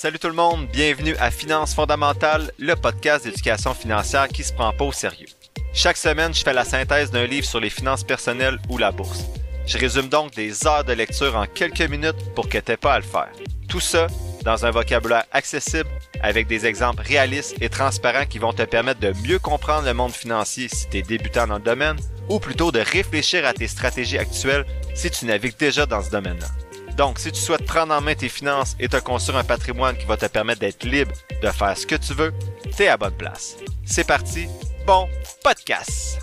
Salut tout le monde, bienvenue à Finances fondamentales, le podcast d'éducation financière qui se prend pas au sérieux. Chaque semaine, je fais la synthèse d'un livre sur les finances personnelles ou la bourse. Je résume donc des heures de lecture en quelques minutes pour que t'aies pas à le faire. Tout ça dans un vocabulaire accessible avec des exemples réalistes et transparents qui vont te permettre de mieux comprendre le monde financier si tu es débutant dans le domaine ou plutôt de réfléchir à tes stratégies actuelles si tu navigues déjà dans ce domaine-là. Donc, si tu souhaites prendre en main tes finances et te construire un patrimoine qui va te permettre d'être libre de faire ce que tu veux, t'es à bonne place. C'est parti, bon podcast!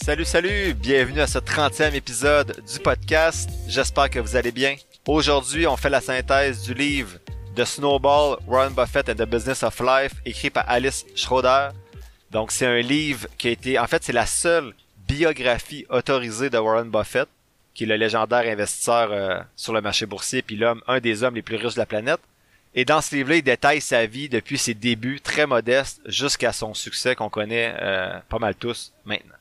Salut, salut! Bienvenue à ce 30e épisode du podcast. J'espère que vous allez bien. Aujourd'hui, on fait la synthèse du livre The Snowball, Warren Buffett and the Business of Life, écrit par Alice Schroeder. Donc, c'est un livre qui a été, en fait, c'est la seule biographie autorisée de Warren Buffett, qui est le légendaire investisseur euh, sur le marché boursier, puis l'homme, un des hommes les plus riches de la planète. Et dans ce livre-là, il détaille sa vie depuis ses débuts très modestes jusqu'à son succès qu'on connaît euh, pas mal tous maintenant.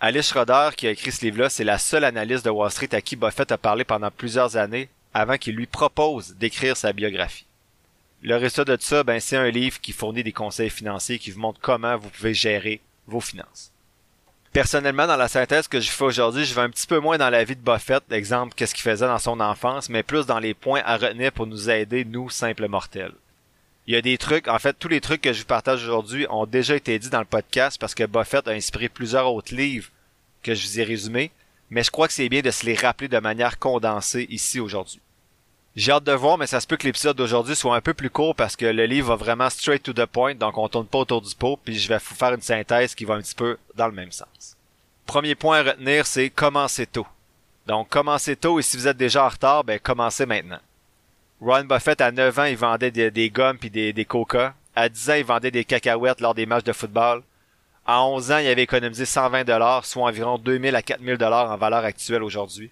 Alice Schroeder, qui a écrit ce livre-là, c'est la seule analyste de Wall Street à qui Buffett a parlé pendant plusieurs années avant qu'il lui propose d'écrire sa biographie. Le résultat de ça, ben, c'est un livre qui fournit des conseils financiers qui vous montre comment vous pouvez gérer vos finances. Personnellement, dans la synthèse que je fais aujourd'hui, je vais un petit peu moins dans la vie de Buffett, exemple, qu'est-ce qu'il faisait dans son enfance, mais plus dans les points à retenir pour nous aider, nous, simples mortels. Il y a des trucs, en fait, tous les trucs que je vous partage aujourd'hui ont déjà été dits dans le podcast parce que Buffett a inspiré plusieurs autres livres que je vous ai résumés, mais je crois que c'est bien de se les rappeler de manière condensée ici aujourd'hui. J'ai hâte de voir, mais ça se peut que l'épisode d'aujourd'hui soit un peu plus court parce que le livre va vraiment straight to the point, donc on tourne pas autour du pot, puis je vais vous faire une synthèse qui va un petit peu dans le même sens. Premier point à retenir, c'est commencer tôt. Donc commencez tôt et si vous êtes déjà en retard, ben commencez maintenant. Ron Buffett à 9 ans, il vendait des, gommes puis des, des coca. À 10 ans, il vendait des cacahuètes lors des matchs de football. À 11 ans, il avait économisé 120 dollars, soit environ 2000 à 4000 dollars en valeur actuelle aujourd'hui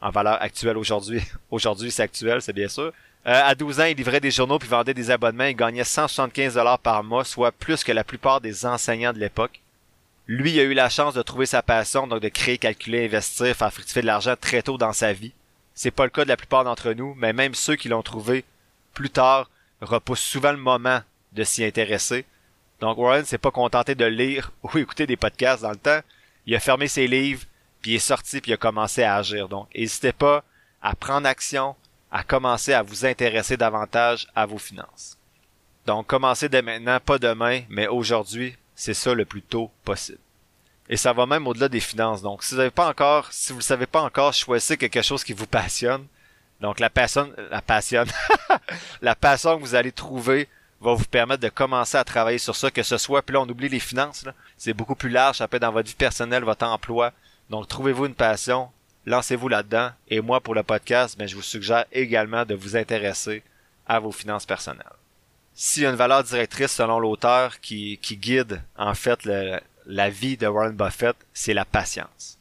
en valeur actuelle aujourd'hui. aujourd'hui, c'est actuel, c'est bien sûr. Euh, à 12 ans, il livrait des journaux puis vendait des abonnements. Il gagnait 175 dollars par mois, soit plus que la plupart des enseignants de l'époque. Lui, il a eu la chance de trouver sa passion, donc de créer, calculer, investir, faire fructifier de l'argent très tôt dans sa vie. C'est pas le cas de la plupart d'entre nous, mais même ceux qui l'ont trouvé plus tard repoussent souvent le moment de s'y intéresser. Donc Warren s'est pas contenté de lire ou écouter des podcasts dans le temps. Il a fermé ses livres, puis il est sorti puis il a commencé à agir. Donc, n'hésitez pas à prendre action, à commencer à vous intéresser davantage à vos finances. Donc, commencez dès maintenant, pas demain, mais aujourd'hui, c'est ça le plus tôt possible. Et ça va même au-delà des finances. Donc, si vous n'avez pas encore, si vous le savez pas encore, choisissez quelque chose qui vous passionne. Donc, la passion, la passion, la passion que vous allez trouver va vous permettre de commencer à travailler sur ça, que ce soit, puis là, on oublie les finances, C'est beaucoup plus large, ça peut être dans votre vie personnelle, votre emploi, donc, trouvez-vous une passion, lancez-vous là-dedans. Et moi, pour le podcast, ben, je vous suggère également de vous intéresser à vos finances personnelles. S'il y a une valeur directrice selon l'auteur qui, guide en fait la vie de Warren Buffett, c'est la patience.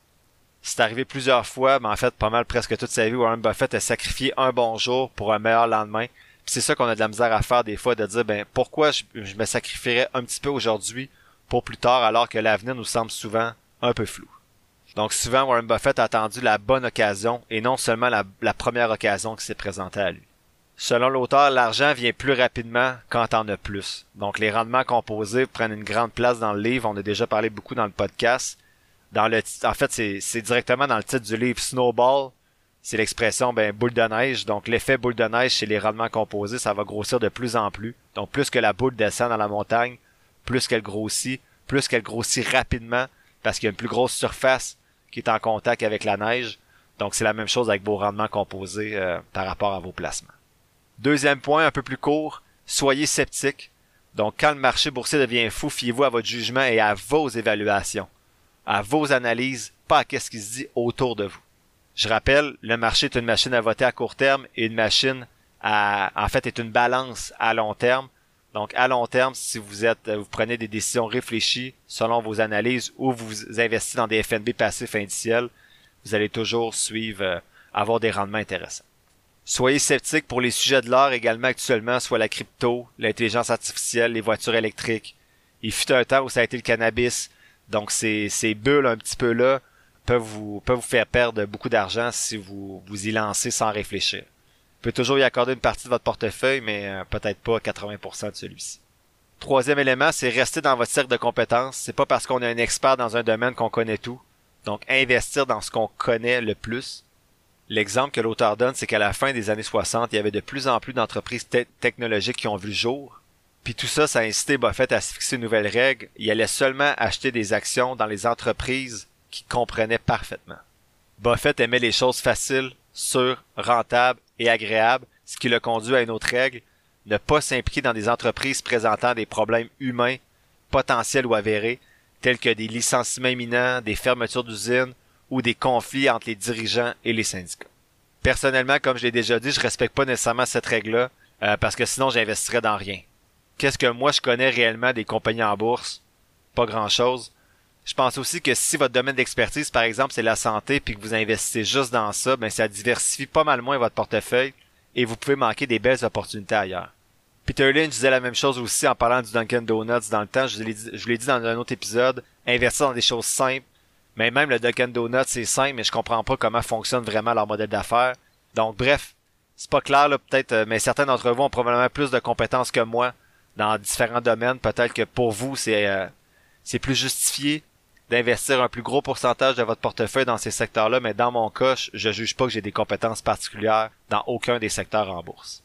C'est arrivé plusieurs fois, mais en fait pas mal presque toute sa vie, Warren Buffett a sacrifié un bon jour pour un meilleur lendemain. c'est ça qu'on a de la misère à faire des fois, de dire ben pourquoi je me sacrifierais un petit peu aujourd'hui pour plus tard alors que l'avenir nous semble souvent un peu flou. Donc souvent, Warren Buffett a attendu la bonne occasion et non seulement la, première occasion qui s'est présentée à lui. Selon l'auteur, l'argent vient plus rapidement quand on a plus. Donc les rendements composés prennent une grande place dans le livre. On a déjà parlé beaucoup dans le podcast. Dans le, en fait, c'est directement dans le titre du livre Snowball. C'est l'expression ben, boule de neige. Donc l'effet boule de neige chez les rendements composés, ça va grossir de plus en plus. Donc plus que la boule descend dans la montagne, plus qu'elle grossit, plus qu'elle grossit rapidement parce qu'il y a une plus grosse surface qui est en contact avec la neige. Donc c'est la même chose avec vos rendements composés euh, par rapport à vos placements. Deuxième point, un peu plus court, soyez sceptique. Donc quand le marché boursier devient fou, fiez-vous à votre jugement et à vos évaluations, à vos analyses, pas à ce qui se dit autour de vous. Je rappelle, le marché est une machine à voter à court terme et une machine à, en fait, est une balance à long terme. Donc, à long terme, si vous êtes, vous prenez des décisions réfléchies selon vos analyses ou vous investissez dans des FNB passifs indiciels, vous allez toujours suivre, euh, avoir des rendements intéressants. Soyez sceptiques pour les sujets de l'art également actuellement, soit la crypto, l'intelligence artificielle, les voitures électriques. Il fut un temps où ça a été le cannabis. Donc, ces, ces bulles un petit peu là peuvent vous peuvent vous faire perdre beaucoup d'argent si vous vous y lancez sans réfléchir. Pouvez toujours y accorder une partie de votre portefeuille, mais euh, peut-être pas 80% de celui-ci. Troisième élément, c'est rester dans votre cercle de compétences. C'est pas parce qu'on est un expert dans un domaine qu'on connaît tout. Donc, investir dans ce qu'on connaît le plus. L'exemple que l'auteur donne, c'est qu'à la fin des années 60, il y avait de plus en plus d'entreprises technologiques qui ont vu le jour. Puis tout ça, ça a incité Buffett à se fixer une nouvelle règle. Il allait seulement acheter des actions dans les entreprises qu'il comprenait parfaitement. Buffett aimait les choses faciles, sûres, rentables et agréables, ce qui le conduit à une autre règle, ne pas s'impliquer dans des entreprises présentant des problèmes humains, potentiels ou avérés, tels que des licenciements imminents, des fermetures d'usines ou des conflits entre les dirigeants et les syndicats. Personnellement, comme je l'ai déjà dit, je respecte pas nécessairement cette règle-là, euh, parce que sinon j'investirais dans rien. Qu'est-ce que moi je connais réellement des compagnies en bourse? Pas grand-chose. Je pense aussi que si votre domaine d'expertise, par exemple, c'est la santé, puis que vous investissez juste dans ça, ben ça diversifie pas mal moins votre portefeuille et vous pouvez manquer des belles opportunités ailleurs. Peter Lynch disait la même chose aussi en parlant du Dunkin' Donuts dans le temps. Je vous l'ai dit, dans un autre épisode. Investir dans des choses simples. Mais même le Dunkin' Donuts, c'est simple, mais je comprends pas comment fonctionne vraiment leur modèle d'affaires. Donc, bref, c'est pas clair, là, peut-être, euh, mais certains d'entre vous ont probablement plus de compétences que moi dans différents domaines. Peut-être que pour vous, c'est, euh, c'est plus justifié d'investir un plus gros pourcentage de votre portefeuille dans ces secteurs-là, mais dans mon cas, je juge pas que j'ai des compétences particulières dans aucun des secteurs en bourse.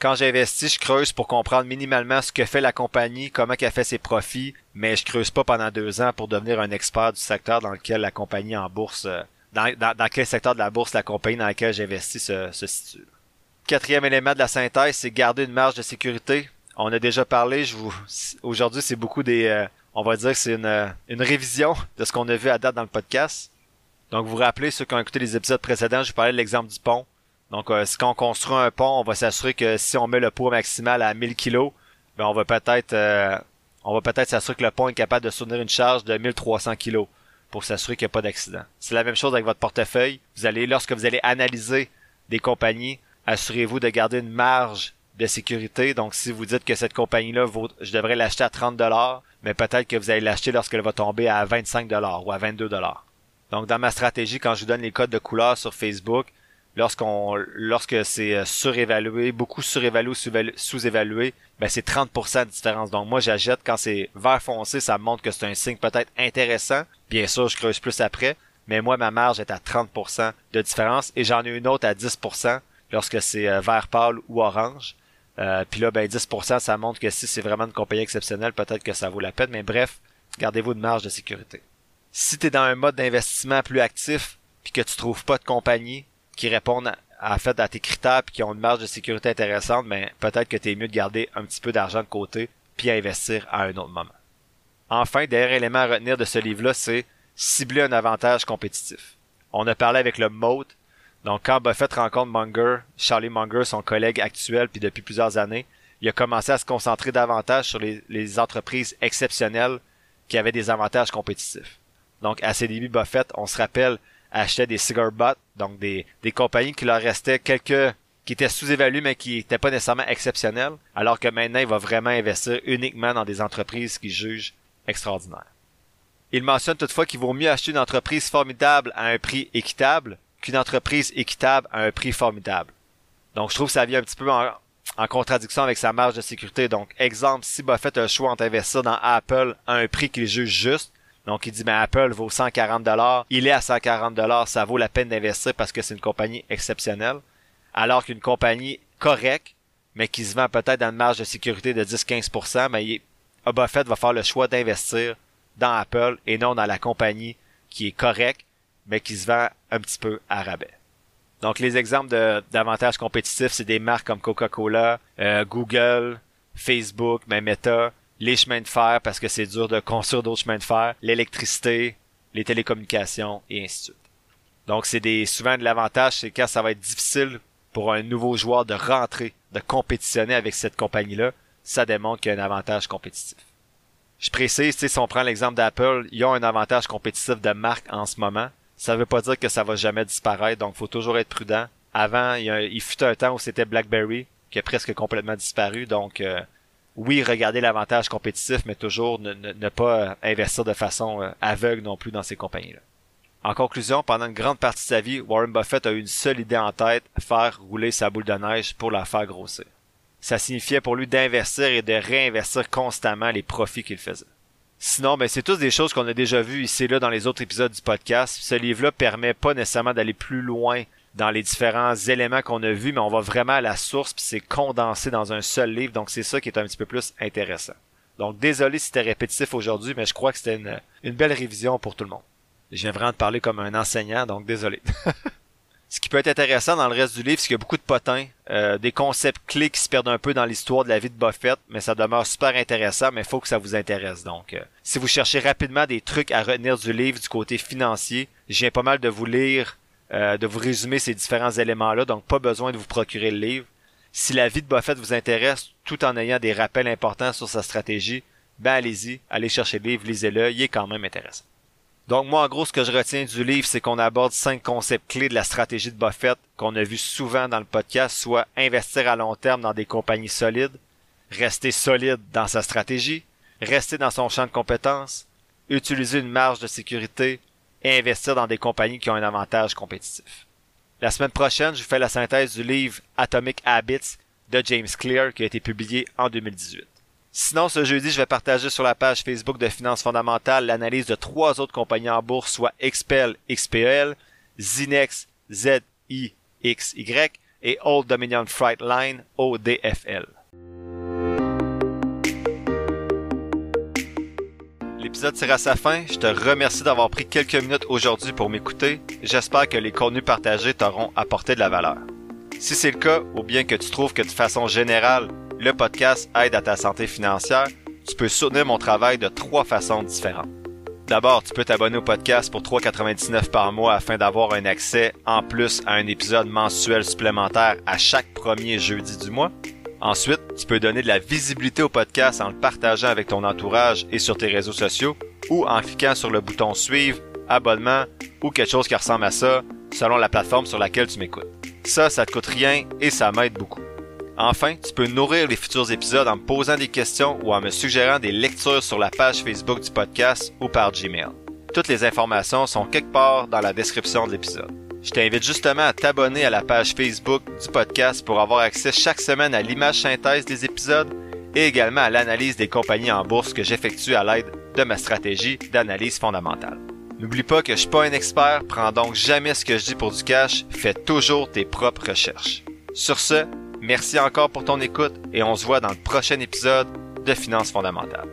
Quand j'investis, je creuse pour comprendre minimalement ce que fait la compagnie, comment qu'elle fait ses profits, mais je creuse pas pendant deux ans pour devenir un expert du secteur dans lequel la compagnie en bourse, euh, dans, dans, quel secteur de la bourse la compagnie dans laquelle j'investis se, se situe. Quatrième élément de la synthèse, c'est garder une marge de sécurité. On a déjà parlé, je vous, aujourd'hui c'est beaucoup des, euh, on va dire que c'est une, révision de ce qu'on a vu à date dans le podcast. Donc vous vous rappelez, ceux qui ont écouté les épisodes précédents, je parlais de l'exemple du pont. Donc euh, si on construit un pont, on va s'assurer que si on met le poids maximal à 1000 kg, ben on va peut-être euh, on va peut-être s'assurer que le pont est capable de soutenir une charge de 1300 kg pour s'assurer qu'il n'y a pas d'accident. C'est la même chose avec votre portefeuille. Vous allez lorsque vous allez analyser des compagnies, assurez-vous de garder une marge de sécurité. Donc, si vous dites que cette compagnie-là, je devrais l'acheter à 30 dollars, mais peut-être que vous allez l'acheter lorsqu'elle va tomber à 25 dollars ou à 22 dollars. Donc, dans ma stratégie, quand je vous donne les codes de couleur sur Facebook, lorsqu'on, lorsque c'est euh, surévalué, beaucoup surévalué ou sous-évalué, ben c'est 30% de différence. Donc, moi, j'achète quand c'est vert foncé, ça montre que c'est un signe peut-être intéressant. Bien sûr, je creuse plus après, mais moi, ma marge est à 30% de différence et j'en ai une autre à 10% lorsque c'est euh, vert pâle ou orange. Euh, puis là, ben 10%, ça montre que si c'est vraiment une compagnie exceptionnelle, peut-être que ça vaut la peine. Mais bref, gardez-vous une marge de sécurité. Si tu dans un mode d'investissement plus actif, puis que tu trouves pas de compagnie qui répondent à, à tes critères puis qui ont une marge de sécurité intéressante, ben, peut-être que tu es mieux de garder un petit peu d'argent de côté puis investir à un autre moment. Enfin, dernier élément à retenir de ce livre-là, c'est cibler un avantage compétitif. On a parlé avec le mode donc, quand Buffett rencontre Munger, Charlie Munger, son collègue actuel, puis depuis plusieurs années, il a commencé à se concentrer davantage sur les, entreprises exceptionnelles qui avaient des avantages compétitifs. Donc, à ses débuts, Buffett, on se rappelle, achetait des cigar butts, donc des, des compagnies qui leur restaient quelques qui étaient sous-évaluées mais qui n'étaient pas nécessairement exceptionnelles, alors que maintenant il va vraiment investir uniquement dans des entreprises qu'il juge extraordinaires. Il mentionne toutefois qu'il vaut mieux acheter une entreprise formidable à un prix équitable qu'une entreprise équitable à un prix formidable. Donc, je trouve que ça vient un petit peu en, contradiction avec sa marge de sécurité. Donc, exemple, si Buffett a le choix d'investir dans Apple à un prix qu'il juge juste, donc il dit, mais Apple vaut 140 dollars, il est à 140 dollars, ça vaut la peine d'investir parce que c'est une compagnie exceptionnelle. Alors qu'une compagnie correcte, mais qui se vend peut-être dans une marge de sécurité de 10-15%, mais Buffett va faire le choix d'investir dans Apple et non dans la compagnie qui est correcte, mais qui se vend un petit peu à rabais. Donc les exemples d'avantages compétitifs, c'est des marques comme Coca-Cola, euh, Google, Facebook, mais Meta, les chemins de fer parce que c'est dur de construire d'autres chemins de fer, l'électricité, les télécommunications et ainsi de suite. Donc c'est des souvent de l'avantage, c'est quand ça va être difficile pour un nouveau joueur de rentrer, de compétitionner avec cette compagnie-là, ça démontre qu'il y a un avantage compétitif. Je précise, si on prend l'exemple d'Apple, ils ont un avantage compétitif de marque en ce moment, ça veut pas dire que ça va jamais disparaître, donc faut toujours être prudent. Avant, il, fut un temps où c'était BlackBerry qui a presque complètement disparu, donc euh, oui, regardez l'avantage compétitif, mais toujours ne, pas investir de façon euh, aveugle non plus dans ces compagnies-là. En conclusion, pendant une grande partie de sa vie, Warren Buffett a eu une seule idée en tête, faire rouler sa boule de neige pour la faire grossir. Ça signifiait pour lui d'investir et de réinvestir constamment les profits qu'il faisait. Sinon, ben, c'est tous des choses qu'on a déjà vues ici et là dans les autres épisodes du podcast. Ce livre-là permet pas nécessairement d'aller plus loin dans les différents éléments qu'on a vus, mais on va vraiment à la source puis c'est condensé dans un seul livre, donc c'est ça qui est un petit peu plus intéressant. Donc désolé si c'était répétitif aujourd'hui, mais je crois que c'était une, belle révision pour tout le monde. Je viens vraiment parler comme un enseignant, donc désolé. Ce qui peut être intéressant dans le reste du livre, c'est qu'il y a beaucoup de potins, euh, des concepts clés qui se perdent un peu dans l'histoire de la vie de Buffett, mais ça demeure super intéressant, mais il faut que ça vous intéresse. Donc, euh, si vous cherchez rapidement des trucs à retenir du livre du côté financier, je viens pas mal de vous lire, euh, de vous résumer ces différents éléments-là, donc pas besoin de vous procurer le livre. Si la vie de Buffett vous intéresse, tout en ayant des rappels importants sur sa stratégie, ben allez-y, allez chercher le livre, lisez-le, il est quand même intéressant. Donc moi, en gros, ce que je retiens du livre, c'est qu'on aborde cinq concepts clés de la stratégie de Buffett qu'on a vu souvent dans le podcast, soit investir à long terme dans des compagnies solides, rester solide dans sa stratégie, rester dans son champ de compétences, utiliser une marge de sécurité et investir dans des compagnies qui ont un avantage compétitif. La semaine prochaine, je vous fais la synthèse du livre Atomic Habits de James Clear qui a été publié en 2018. Sinon, ce jeudi, je vais partager sur la page Facebook de Finances fondamentales l'analyse de trois autres compagnies en bourse, soit Expel, XPL, Zinex, ZIXY et Old Dominion Freight Line, ODFL. L'épisode tire à sa fin. Je te remercie d'avoir pris quelques minutes aujourd'hui pour m'écouter. J'espère que les contenus partagés t'auront apporté de la valeur. Si c'est le cas, ou bien que tu trouves que de façon générale, le podcast aide à ta santé financière, tu peux soutenir mon travail de trois façons différentes. D'abord, tu peux t'abonner au podcast pour 3,99 par mois afin d'avoir un accès en plus à un épisode mensuel supplémentaire à chaque premier jeudi du mois. Ensuite, tu peux donner de la visibilité au podcast en le partageant avec ton entourage et sur tes réseaux sociaux ou en cliquant sur le bouton suivre, abonnement ou quelque chose qui ressemble à ça selon la plateforme sur laquelle tu m'écoutes. Ça, ça te coûte rien et ça m'aide beaucoup. Enfin, tu peux nourrir les futurs épisodes en me posant des questions ou en me suggérant des lectures sur la page Facebook du podcast ou par Gmail. Toutes les informations sont quelque part dans la description de l'épisode. Je t'invite justement à t'abonner à la page Facebook du podcast pour avoir accès chaque semaine à l'image synthèse des épisodes et également à l'analyse des compagnies en bourse que j'effectue à l'aide de ma stratégie d'analyse fondamentale. N'oublie pas que je suis pas un expert, prends donc jamais ce que je dis pour du cash, fais toujours tes propres recherches. Sur ce, Merci encore pour ton écoute et on se voit dans le prochain épisode de Finances fondamentales.